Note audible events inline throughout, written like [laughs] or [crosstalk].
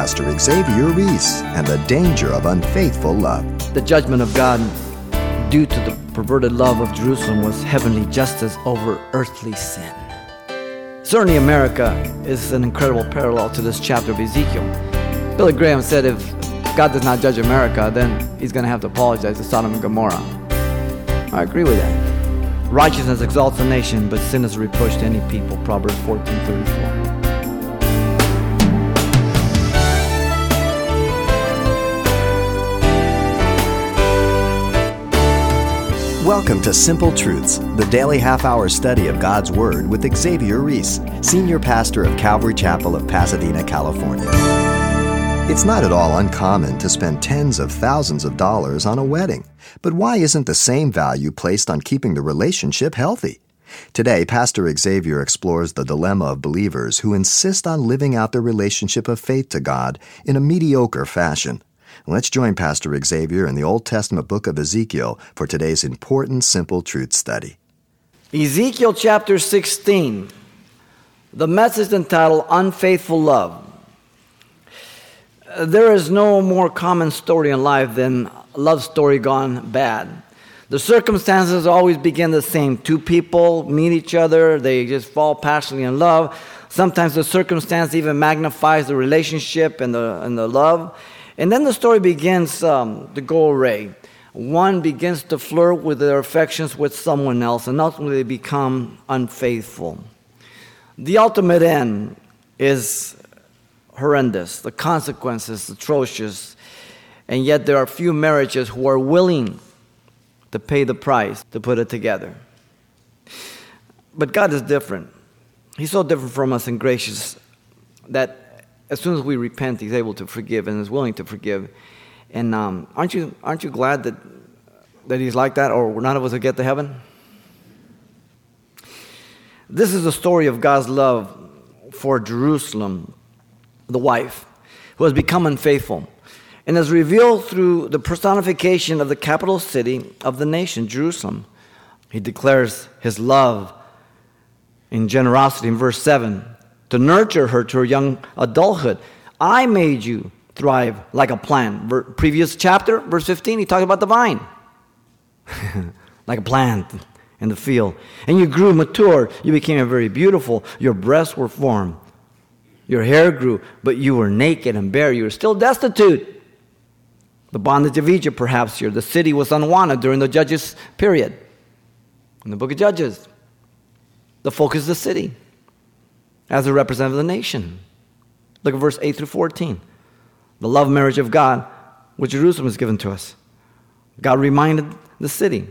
Pastor Xavier Ries and the danger of unfaithful love. The judgment of God due to the perverted love of Jerusalem was heavenly justice over earthly sin. Certainly, America is an incredible parallel to this chapter of Ezekiel. Billy Graham said if God does not judge America, then he's going to have to apologize to Sodom and Gomorrah. I agree with that. Righteousness exalts a nation, but sin is a reproach to any people. Proverbs 14:34. Welcome to Simple Truths, the daily half hour study of God's Word with Xavier Ries, Senior Pastor of Calvary Chapel of Pasadena, California. It's not at all uncommon to spend tens of thousands of dollars on a wedding, but why isn't the same value placed on keeping the relationship healthy? Today, Pastor Xavier explores the dilemma of believers who insist on living out their relationship of faith to God in a mediocre fashion. Let's join Pastor Xavier in the Old Testament book of Ezekiel for today's important simple truth study. Ezekiel chapter 16. The message entitled Unfaithful Love. There is no more common story in life than love story gone bad. The circumstances always begin the same. Two people meet each other, they just fall passionately in love. Sometimes the circumstance even magnifies the relationship and the, and the love. And then the story begins um, to go away. One begins to flirt with their affections with someone else, and ultimately they become unfaithful. The ultimate end is horrendous, the consequences atrocious, and yet there are few marriages who are willing to pay the price to put it together. But God is different. He's so different from us and gracious that as soon as we repent, He's able to forgive and is willing to forgive. And um, aren't you aren't you glad that that He's like that, or none of us will get to heaven? This is the story of God's love for Jerusalem, the wife, who has become unfaithful, and is revealed through the personification of the capital city of the nation, Jerusalem. He declares His love in generosity in verse 7 to nurture her to her young adulthood. I made you thrive like a plant. Previous chapter, verse 15, he talked about the vine. [laughs] like a plant in the field. And you grew mature. You became very beautiful. Your breasts were formed. Your hair grew, but you were naked and bare. You were still destitute. The bondage of Egypt, perhaps here. The city was unwanted during the Judges period. In the book of Judges, the focus is the city as a representative of the nation. Look at verse 8 through 14. The love marriage of God, which Jerusalem is given to us. God reminded the city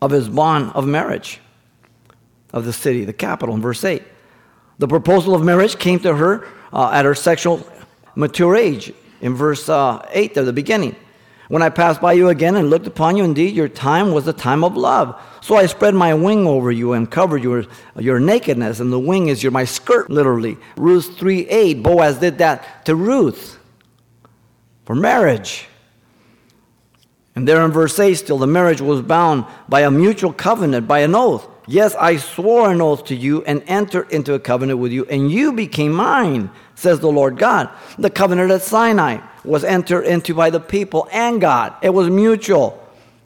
of his bond of marriage of the city, the capital, in verse 8. The proposal of marriage came to her uh, at her sexual mature age, in verse uh, 8 at the beginning. When I passed by you again and looked upon you, indeed, your time was the time of love. So I spread my wing over you and covered your, your nakedness. And the wing is your, my skirt, literally. Ruth 3 8, Boaz did that to Ruth for marriage. And there in verse 8, still, the marriage was bound by a mutual covenant, by an oath. Yes, I swore an oath to you and entered into a covenant with you, and you became mine, says the Lord God. The covenant at Sinai was entered into by the people and God. It was mutual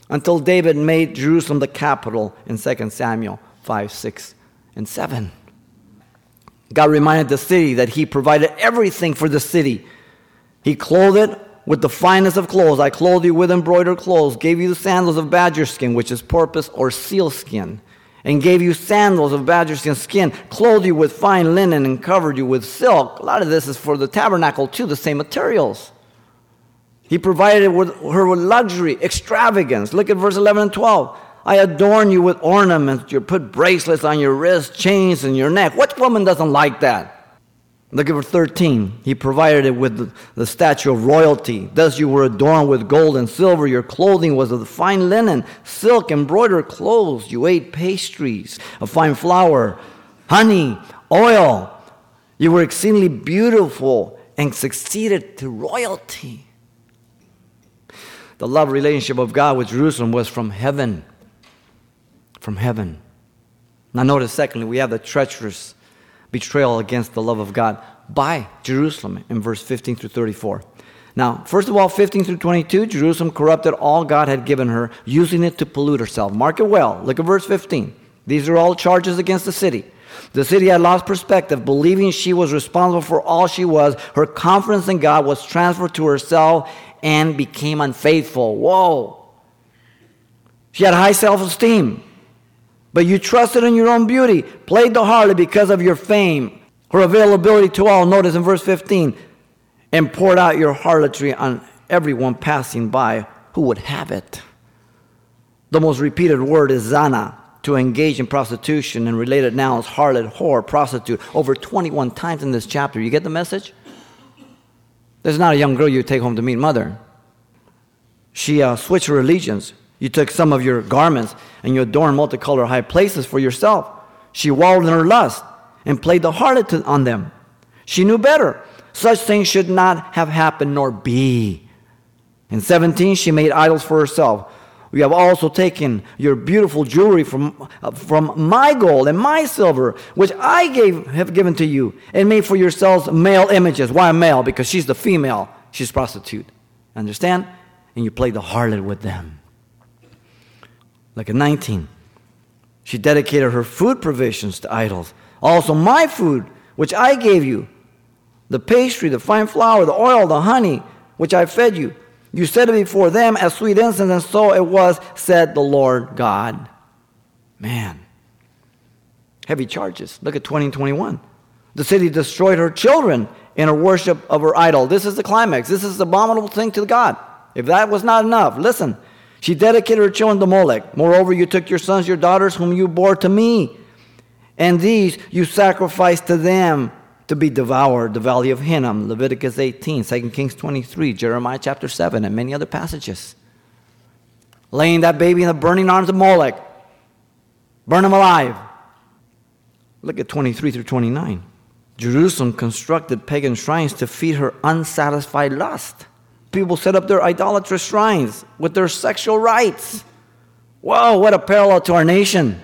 until David made Jerusalem the capital in 2 Samuel 5, 6, and 7. God reminded the city that He provided everything for the city. He clothed it with the finest of clothes. I clothed you with embroidered clothes, gave you the sandals of badger skin, which is porpoise or seal skin, and gave you sandals of badger skin, skin, clothed you with fine linen, and covered you with silk. A lot of this is for the tabernacle, too, the same materials. He provided her with luxury, extravagance. Look at verse 11 and 12. I adorn you with ornaments. You put bracelets on your wrists, chains in your neck. What woman doesn't like that? Look at verse 13. He provided it with the statue of royalty. Thus you were adorned with gold and silver. Your clothing was of fine linen, silk, embroidered clothes. You ate pastries of fine flour, honey, oil. You were exceedingly beautiful and succeeded to royalty. The love relationship of God with Jerusalem was from heaven. From heaven. Now, notice, secondly, we have the treacherous betrayal against the love of God by Jerusalem in verse 15 through 34. Now, first of all, 15 through 22, Jerusalem corrupted all God had given her, using it to pollute herself. Mark it well. Look at verse 15. These are all charges against the city. The city had lost perspective, believing she was responsible for all she was. Her confidence in God was transferred to herself and became unfaithful. Whoa. She had high self esteem, but you trusted in your own beauty, played the harlot because of your fame, her availability to all. Notice in verse 15, and poured out your harlotry on everyone passing by who would have it. The most repeated word is zana, to engage in prostitution, and related nouns harlot, whore, prostitute, over 21 times in this chapter. You get the message? This is not a young girl you take home to meet mother. She uh, switched her allegiance. You took some of your garments and you adorned multicolored high places for yourself. She wallowed in her lust and played the harlot on them. She knew better. Such things should not have happened nor be. In 17, she made idols for herself we have also taken your beautiful jewelry from, uh, from my gold and my silver, which I gave, have given to you, and made for yourselves male images. Why male? Because she's the female. She's prostitute. Understand? And you play the harlot with them. Like in 19, she dedicated her food provisions to idols. Also, my food, which I gave you the pastry, the fine flour, the oil, the honey, which I fed you you set it before them as sweet incense, and so it was, said the Lord God. Man. Heavy charges. Look at 20 and 21. The city destroyed her children in her worship of her idol. This is the climax. This is the abominable thing to God. If that was not enough, listen. She dedicated her children to Molech. Moreover, you took your sons, your daughters, whom you bore to me, and these you sacrificed to them to be devoured, the valley of Hinnom, Leviticus 18, 2 Kings 23, Jeremiah chapter 7, and many other passages. Laying that baby in the burning arms of Molech. Burn him alive. Look at 23 through 29. Jerusalem constructed pagan shrines to feed her unsatisfied lust. People set up their idolatrous shrines with their sexual rites. Whoa, what a parallel to our nation.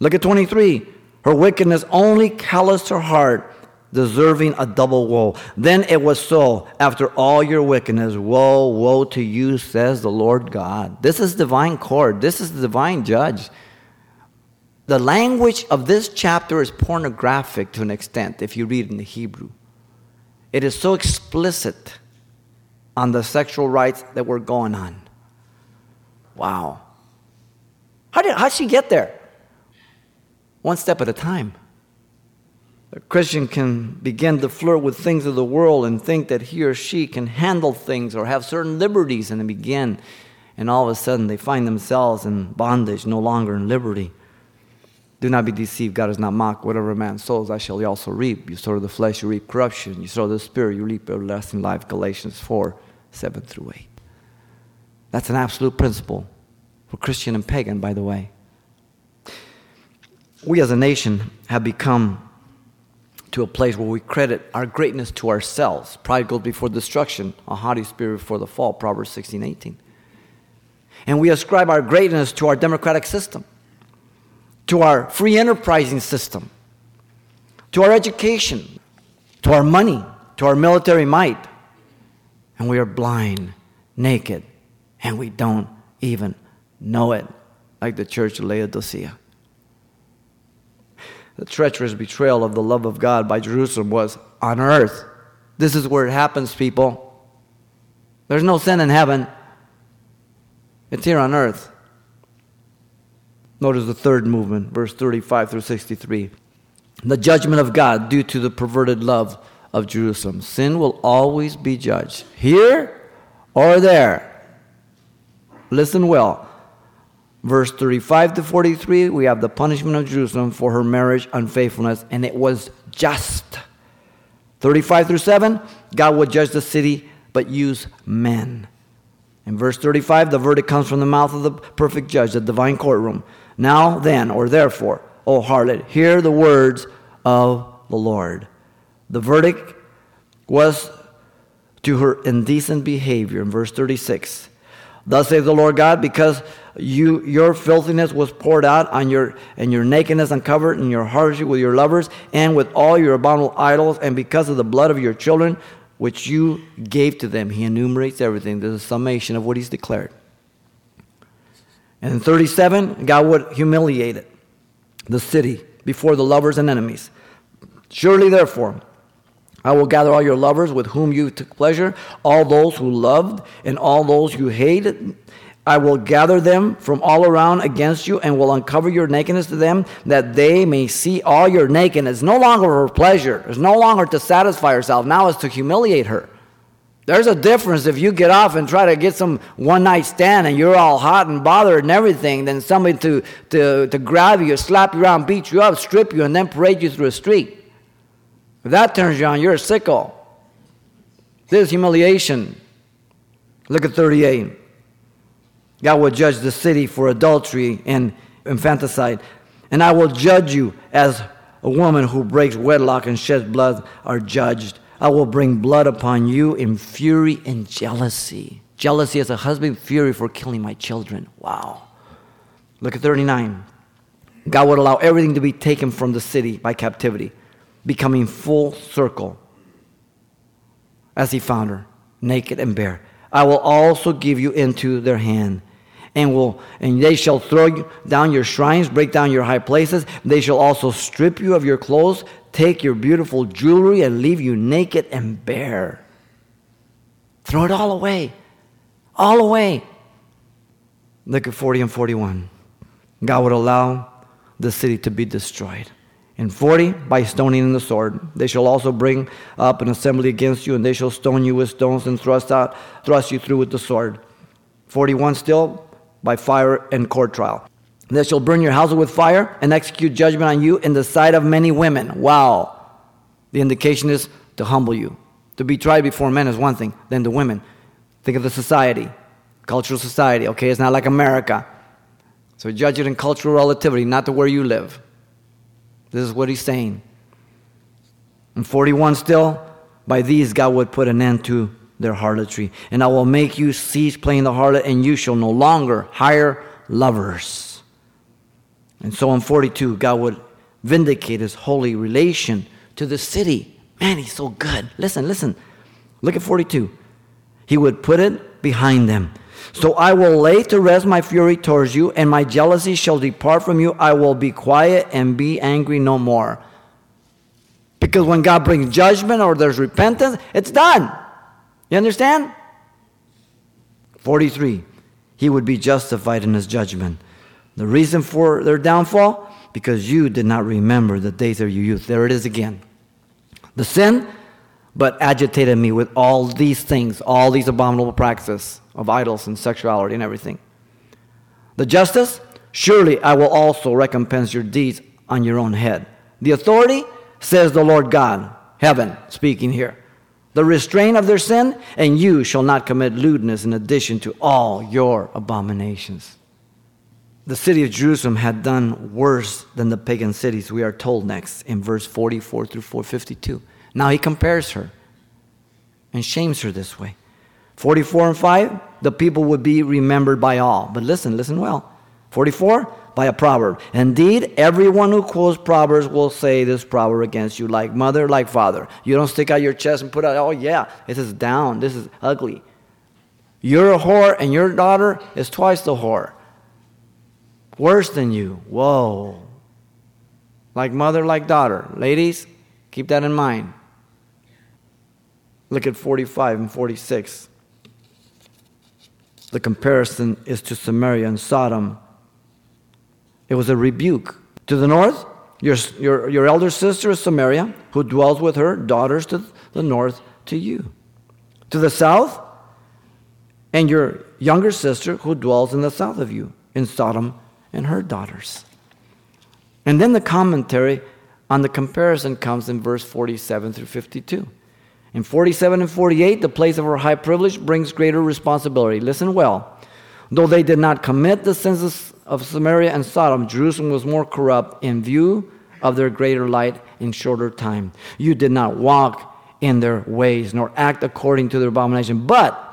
Look at 23. Her wickedness only calloused her heart, deserving a double woe. Then it was so, after all your wickedness, woe, woe to you, says the Lord God. This is divine court. This is the divine judge. The language of this chapter is pornographic to an extent if you read in the Hebrew. It is so explicit on the sexual rites that were going on. Wow. How did, how'd she get there? One step at a time. A Christian can begin to flirt with things of the world and think that he or she can handle things or have certain liberties and begin, and all of a sudden they find themselves in bondage, no longer in liberty. Do not be deceived. God is not mocked. Whatever a man sows, I shall also reap. You sow the flesh, you reap corruption. You sow the spirit, you reap everlasting life. Galatians 4 7 through 8. That's an absolute principle for Christian and pagan, by the way we as a nation have become to a place where we credit our greatness to ourselves. Pride goes before destruction, a haughty spirit before the fall, Proverbs 16 18. And we ascribe our greatness to our democratic system, to our free enterprising system, to our education, to our money, to our military might. And we are blind, naked, and we don't even know it, like the church of Laodicea. The treacherous betrayal of the love of God by Jerusalem was on earth. This is where it happens, people. There's no sin in heaven, it's here on earth. Notice the third movement, verse 35 through 63. The judgment of God due to the perverted love of Jerusalem. Sin will always be judged, here or there. Listen well. Verse 35 to 43, we have the punishment of Jerusalem for her marriage unfaithfulness, and it was just. 35 through 7, God would judge the city, but use men. In verse 35, the verdict comes from the mouth of the perfect judge, the divine courtroom. Now then, or therefore, O harlot, hear the words of the Lord. The verdict was to her indecent behavior in verse 36. Thus says the Lord God, because you your filthiness was poured out on your and your nakedness uncovered and your harlotry with your lovers and with all your abominable idols and because of the blood of your children which you gave to them he enumerates everything there's a summation of what he's declared and in 37 god would humiliate it the city before the lovers and enemies surely therefore I will gather all your lovers with whom you took pleasure, all those who loved, and all those you hated. I will gather them from all around against you and will uncover your nakedness to them that they may see all your nakedness. No longer for pleasure. It's no longer to satisfy herself. Now it's to humiliate her. There's a difference if you get off and try to get some one night stand and you're all hot and bothered and everything than somebody to, to, to grab you, slap you around, beat you up, strip you, and then parade you through a street. If that turns you on, you're a sicko. This is humiliation. Look at 38. God will judge the city for adultery and infanticide. And I will judge you as a woman who breaks wedlock and sheds blood are judged. I will bring blood upon you in fury and jealousy. Jealousy as a husband, fury for killing my children. Wow. Look at 39. God would allow everything to be taken from the city by captivity becoming full circle as he found her, naked and bare. I will also give you into their hand. And will and they shall throw down your shrines, break down your high places. They shall also strip you of your clothes, take your beautiful jewelry, and leave you naked and bare. Throw it all away. All away. Look at 40 and 41. God would allow the city to be destroyed. And 40, by stoning in the sword. They shall also bring up an assembly against you, and they shall stone you with stones and thrust out, thrust you through with the sword. 41 still, by fire and court trial. They shall burn your houses with fire and execute judgment on you in the sight of many women. Wow. The indication is to humble you. To be tried before men is one thing, then the women. Think of the society, cultural society, okay? It's not like America. So judge it in cultural relativity, not to where you live. This is what he's saying. In 41 still, by these God would put an end to their harlotry. And I will make you cease playing the harlot, and you shall no longer hire lovers. And so in 42, God would vindicate his holy relation to the city. Man, he's so good. Listen, listen. Look at 42. He would put it behind them so I will lay to rest my fury towards you, and my jealousy shall depart from you. I will be quiet and be angry no more. Because when God brings judgment or there's repentance, it's done. You understand? 43. He would be justified in his judgment. The reason for their downfall? Because you did not remember the days of your youth. There it is again. The sin, but agitated me with all these things, all these abominable practices of idols and sexuality and everything. The justice, surely I will also recompense your deeds on your own head. The authority, says the Lord God, heaven speaking here. The restraint of their sin, and you shall not commit lewdness in addition to all your abominations. The city of Jerusalem had done worse than the pagan cities, we are told next in verse 44 through 452. Now he compares her and shames her this way. 44 and 5, the people would be remembered by all. But listen, listen well. 44, by a proverb. Indeed, everyone who quotes proverbs will say this proverb against you, like mother, like father. You don't stick out your chest and put out, oh yeah, this is down, this is ugly. You're a whore, and your daughter is twice the whore. Worse than you. Whoa. Like mother, like daughter. Ladies, keep that in mind. Look at 45 and 46. The comparison is to Samaria and Sodom. It was a rebuke. To the north, your, your, your elder sister is Samaria, who dwells with her daughters to the north to you. To the south, and your younger sister, who dwells in the south of you, in Sodom and her daughters. And then the commentary on the comparison comes in verse 47 through 52. In 47 and 48, the place of her high privilege brings greater responsibility. Listen well. Though they did not commit the sins of Samaria and Sodom, Jerusalem was more corrupt in view of their greater light in shorter time. You did not walk in their ways, nor act according to their abomination. But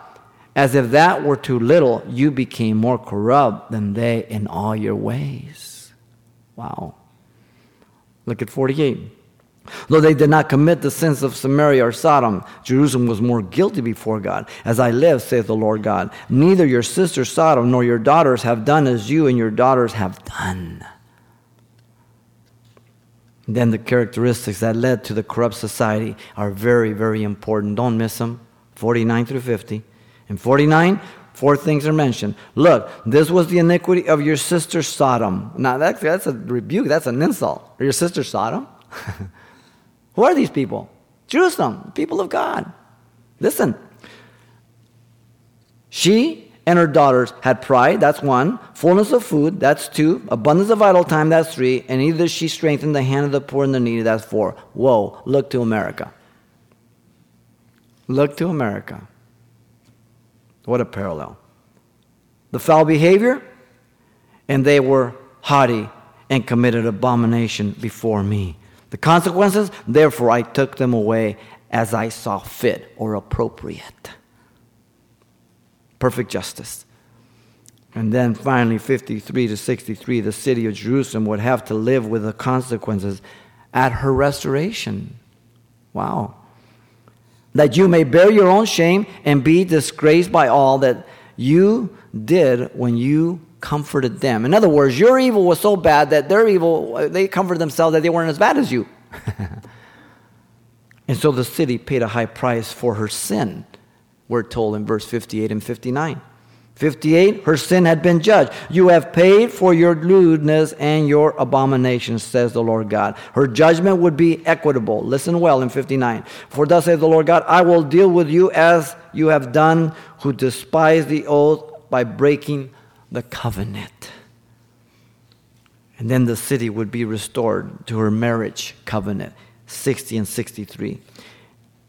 As if that were too little, you became more corrupt than they in all your ways. Wow. Look at 48. Though they did not commit the sins of Samaria or Sodom, Jerusalem was more guilty before God. As I live, saith the Lord God, neither your sister Sodom nor your daughters have done as you and your daughters have done. Then the characteristics that led to the corrupt society are very, very important. Don't miss them. 49 through 50. In 49, four things are mentioned. Look, this was the iniquity of your sister Sodom. Now, that's, that's a rebuke, that's an insult. Your sister Sodom? [laughs] Who are these people? Jerusalem, people of God. Listen. She and her daughters had pride, that's one. Fullness of food, that's two. Abundance of idle time, that's three. And either she strengthened the hand of the poor and the needy, that's four. Whoa, look to America. Look to America. What a parallel. The foul behavior, and they were haughty and committed abomination before me. The consequences, therefore, I took them away as I saw fit or appropriate. Perfect justice. And then finally, 53 to 63, the city of Jerusalem would have to live with the consequences at her restoration. Wow. That you may bear your own shame and be disgraced by all that you did when you comforted them. In other words, your evil was so bad that their evil, they comforted themselves that they weren't as bad as you. [laughs] and so the city paid a high price for her sin, we're told in verse 58 and 59. 58, her sin had been judged. You have paid for your lewdness and your abominations, says the Lord God. Her judgment would be equitable. Listen well in 59. For thus says the Lord God, I will deal with you as you have done, who despise the oath by breaking the covenant. And then the city would be restored to her marriage covenant, 60 and 63.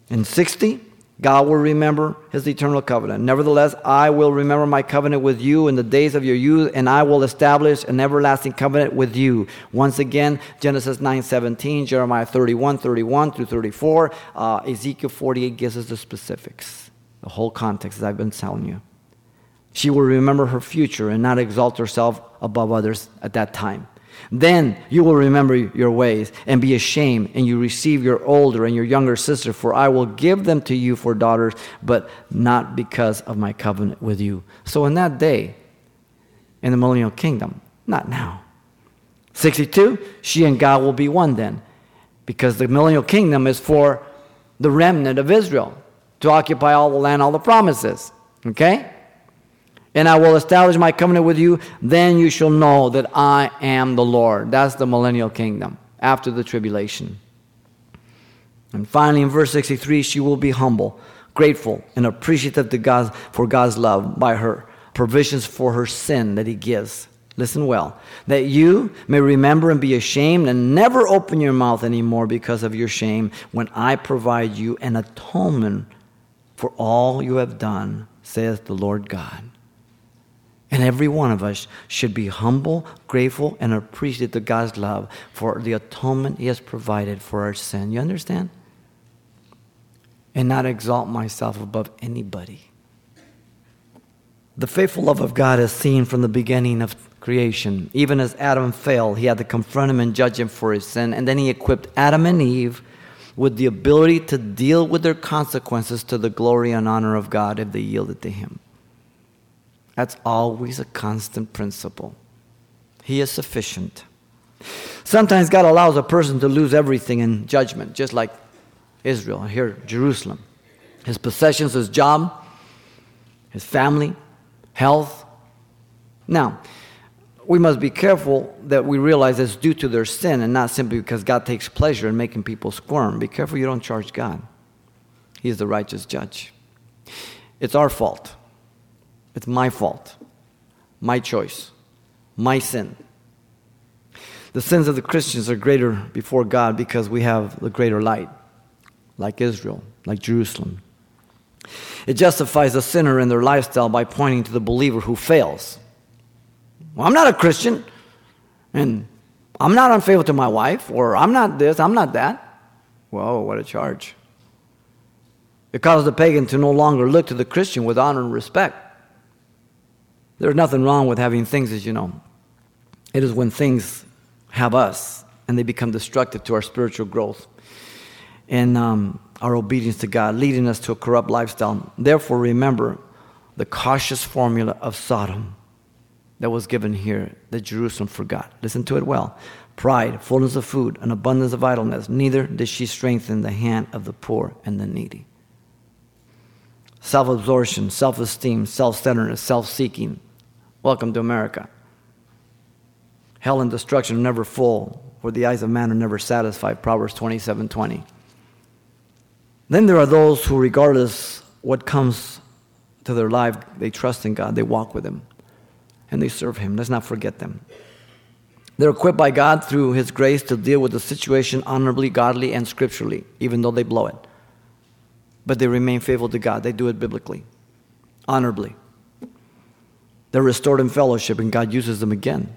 In 60, God will remember his eternal covenant. Nevertheless, I will remember my covenant with you in the days of your youth, and I will establish an everlasting covenant with you. Once again, Genesis 9 17, Jeremiah 31 31 through 34, uh, Ezekiel 48 gives us the specifics, the whole context, as I've been telling you. She will remember her future and not exalt herself above others at that time. Then you will remember your ways and be ashamed, and you receive your older and your younger sister, for I will give them to you for daughters, but not because of my covenant with you. So in that day, in the millennial kingdom, not now. 62, she and God will be one then, because the millennial kingdom is for the remnant of Israel to occupy all the land, all the promises. Okay? And I will establish my covenant with you, then you shall know that I am the Lord. That's the millennial kingdom after the tribulation. And finally, in verse 63, she will be humble, grateful, and appreciative to God for God's love by her provisions for her sin that He gives. Listen well. That you may remember and be ashamed and never open your mouth anymore because of your shame when I provide you an atonement for all you have done, saith the Lord God. And every one of us should be humble, grateful, and appreciative of God's love for the atonement He has provided for our sin. You understand? And not exalt myself above anybody. The faithful love of God is seen from the beginning of creation. Even as Adam failed, he had to confront him and judge him for his sin. And then he equipped Adam and Eve with the ability to deal with their consequences to the glory and honor of God if they yielded to him. That's always a constant principle. He is sufficient. Sometimes God allows a person to lose everything in judgment, just like Israel, here, Jerusalem. His possessions, his job, his family, health. Now, we must be careful that we realize it's due to their sin and not simply because God takes pleasure in making people squirm. Be careful you don't charge God. He is the righteous judge. It's our fault. It's my fault, my choice, my sin. The sins of the Christians are greater before God because we have the greater light, like Israel, like Jerusalem. It justifies a sinner in their lifestyle by pointing to the believer who fails. Well, I'm not a Christian, and I'm not unfaithful to my wife, or I'm not this, I'm not that. Whoa, what a charge. It causes the pagan to no longer look to the Christian with honor and respect. There's nothing wrong with having things, as you know. It is when things have us and they become destructive to our spiritual growth and um, our obedience to God, leading us to a corrupt lifestyle. Therefore, remember the cautious formula of Sodom that was given here that Jerusalem forgot. Listen to it well. Pride, fullness of food, and abundance of idleness. Neither did she strengthen the hand of the poor and the needy. Self absorption, self esteem, self centeredness, self seeking. Welcome to America. Hell and destruction are never full, for the eyes of man are never satisfied. Proverbs 27 20. Then there are those who, regardless what comes to their life, they trust in God, they walk with Him, and they serve Him. Let's not forget them. They're equipped by God through His grace to deal with the situation honorably, godly, and scripturally, even though they blow it. But they remain faithful to God. They do it biblically, honorably. They're restored in fellowship, and God uses them again.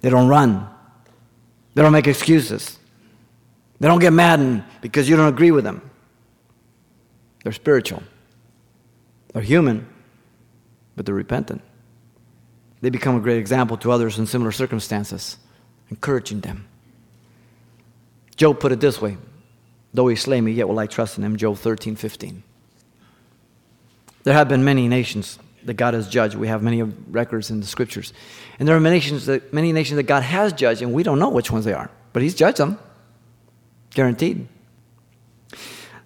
They don't run, they don't make excuses. They don't get mad because you don't agree with them. They're spiritual. They're human, but they're repentant. They become a great example to others in similar circumstances, encouraging them. Job put it this way Though he slay me, yet will I trust in him. Job 13, 15. There have been many nations that God has judged. We have many records in the scriptures. And there are many nations that, many nations that God has judged, and we don't know which ones they are. But He's judged them. Guaranteed.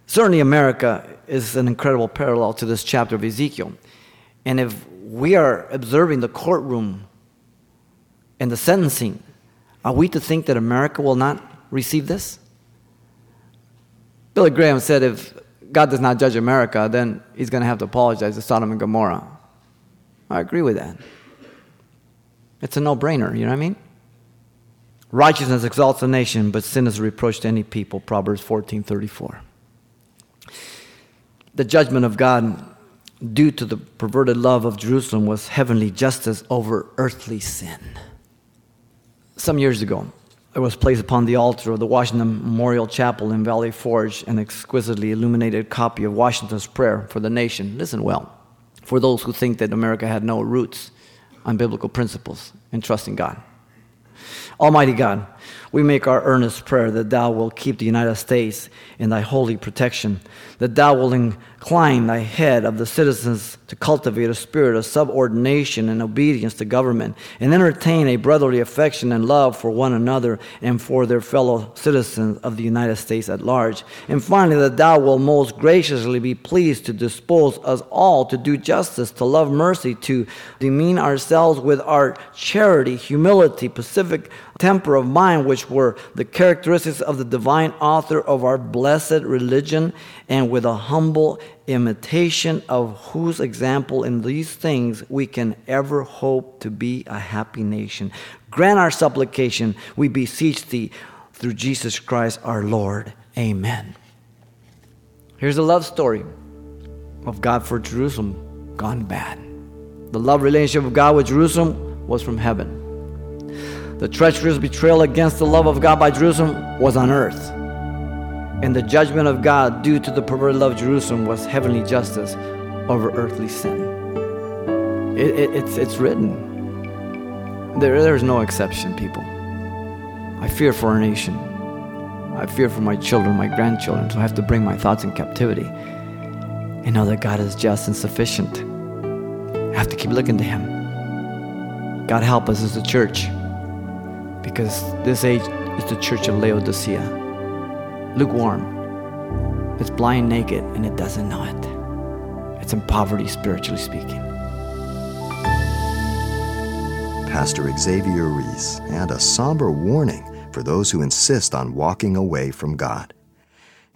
Certainly, America is an incredible parallel to this chapter of Ezekiel. And if we are observing the courtroom and the sentencing, are we to think that America will not receive this? Billy Graham said if God does not judge America, then he's going to have to apologize to Sodom and Gomorrah. I agree with that. It's a no brainer, you know what I mean? Righteousness exalts a nation, but sin is a reproach to any people. Proverbs 14 34. The judgment of God due to the perverted love of Jerusalem was heavenly justice over earthly sin. Some years ago, it was placed upon the altar of the Washington Memorial Chapel in Valley Forge an exquisitely illuminated copy of Washington's prayer for the nation. Listen well. For those who think that America had no roots on biblical principles and trust in God. Almighty God, we make our earnest prayer that Thou will keep the United States in Thy holy protection, that Thou will incline Thy head of the citizens to cultivate a spirit of subordination and obedience to government, and entertain a brotherly affection and love for one another and for their fellow citizens of the United States at large. And finally, that Thou will most graciously be pleased to dispose us all to do justice, to love mercy, to demean ourselves with our charity, humility, pacific temper of mind, which were the characteristics of the divine author of our blessed religion, and with a humble imitation of whose example in these things we can ever hope to be a happy nation. Grant our supplication, we beseech thee, through Jesus Christ our Lord. Amen. Here's a love story of God for Jerusalem gone bad. The love relationship of God with Jerusalem was from heaven. The treacherous betrayal against the love of God by Jerusalem was on earth. And the judgment of God due to the perverted love of Jerusalem was heavenly justice over earthly sin. It, it, it's, it's written. There, there's no exception, people. I fear for our nation. I fear for my children, my grandchildren, so I have to bring my thoughts in captivity and know that God is just and sufficient. I have to keep looking to Him. God help us as a church because this age is the church of Laodicea. Lukewarm. It's blind naked and it doesn't know it. It's in poverty, spiritually speaking. Pastor Xavier Ries, and a somber warning for those who insist on walking away from God.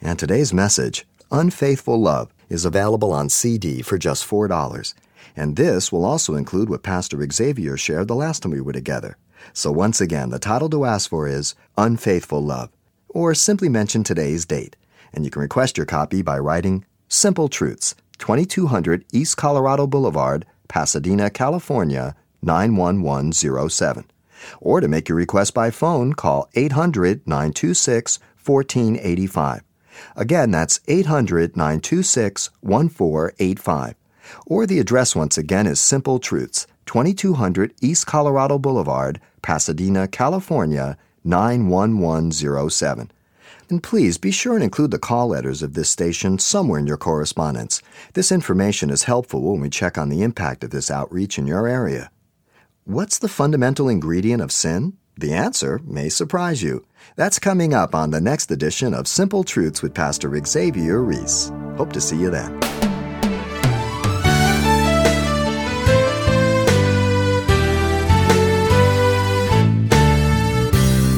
And today's message, Unfaithful Love, is available on CD for just $4. And this will also include what Pastor Xavier shared the last time we were together so once again, the title to ask for is Unfaithful Love, or simply mention today's date. And you can request your copy by writing Simple Truths, 2200 East Colorado Boulevard, Pasadena, California, 91107. Or to make your request by phone, call 800 926 1485. Again, that's 800 926 1485. Or the address once again is Simple Truths, 2200 East Colorado Boulevard, Pasadena, California, 91107. And please be sure and include the call letters of this station somewhere in your correspondence. This information is helpful when we check on the impact of this outreach in your area. What's the fundamental ingredient of sin? The answer may surprise you. That's coming up on the next edition of Simple Truths with Pastor Xavier Ries. Hope to see you then.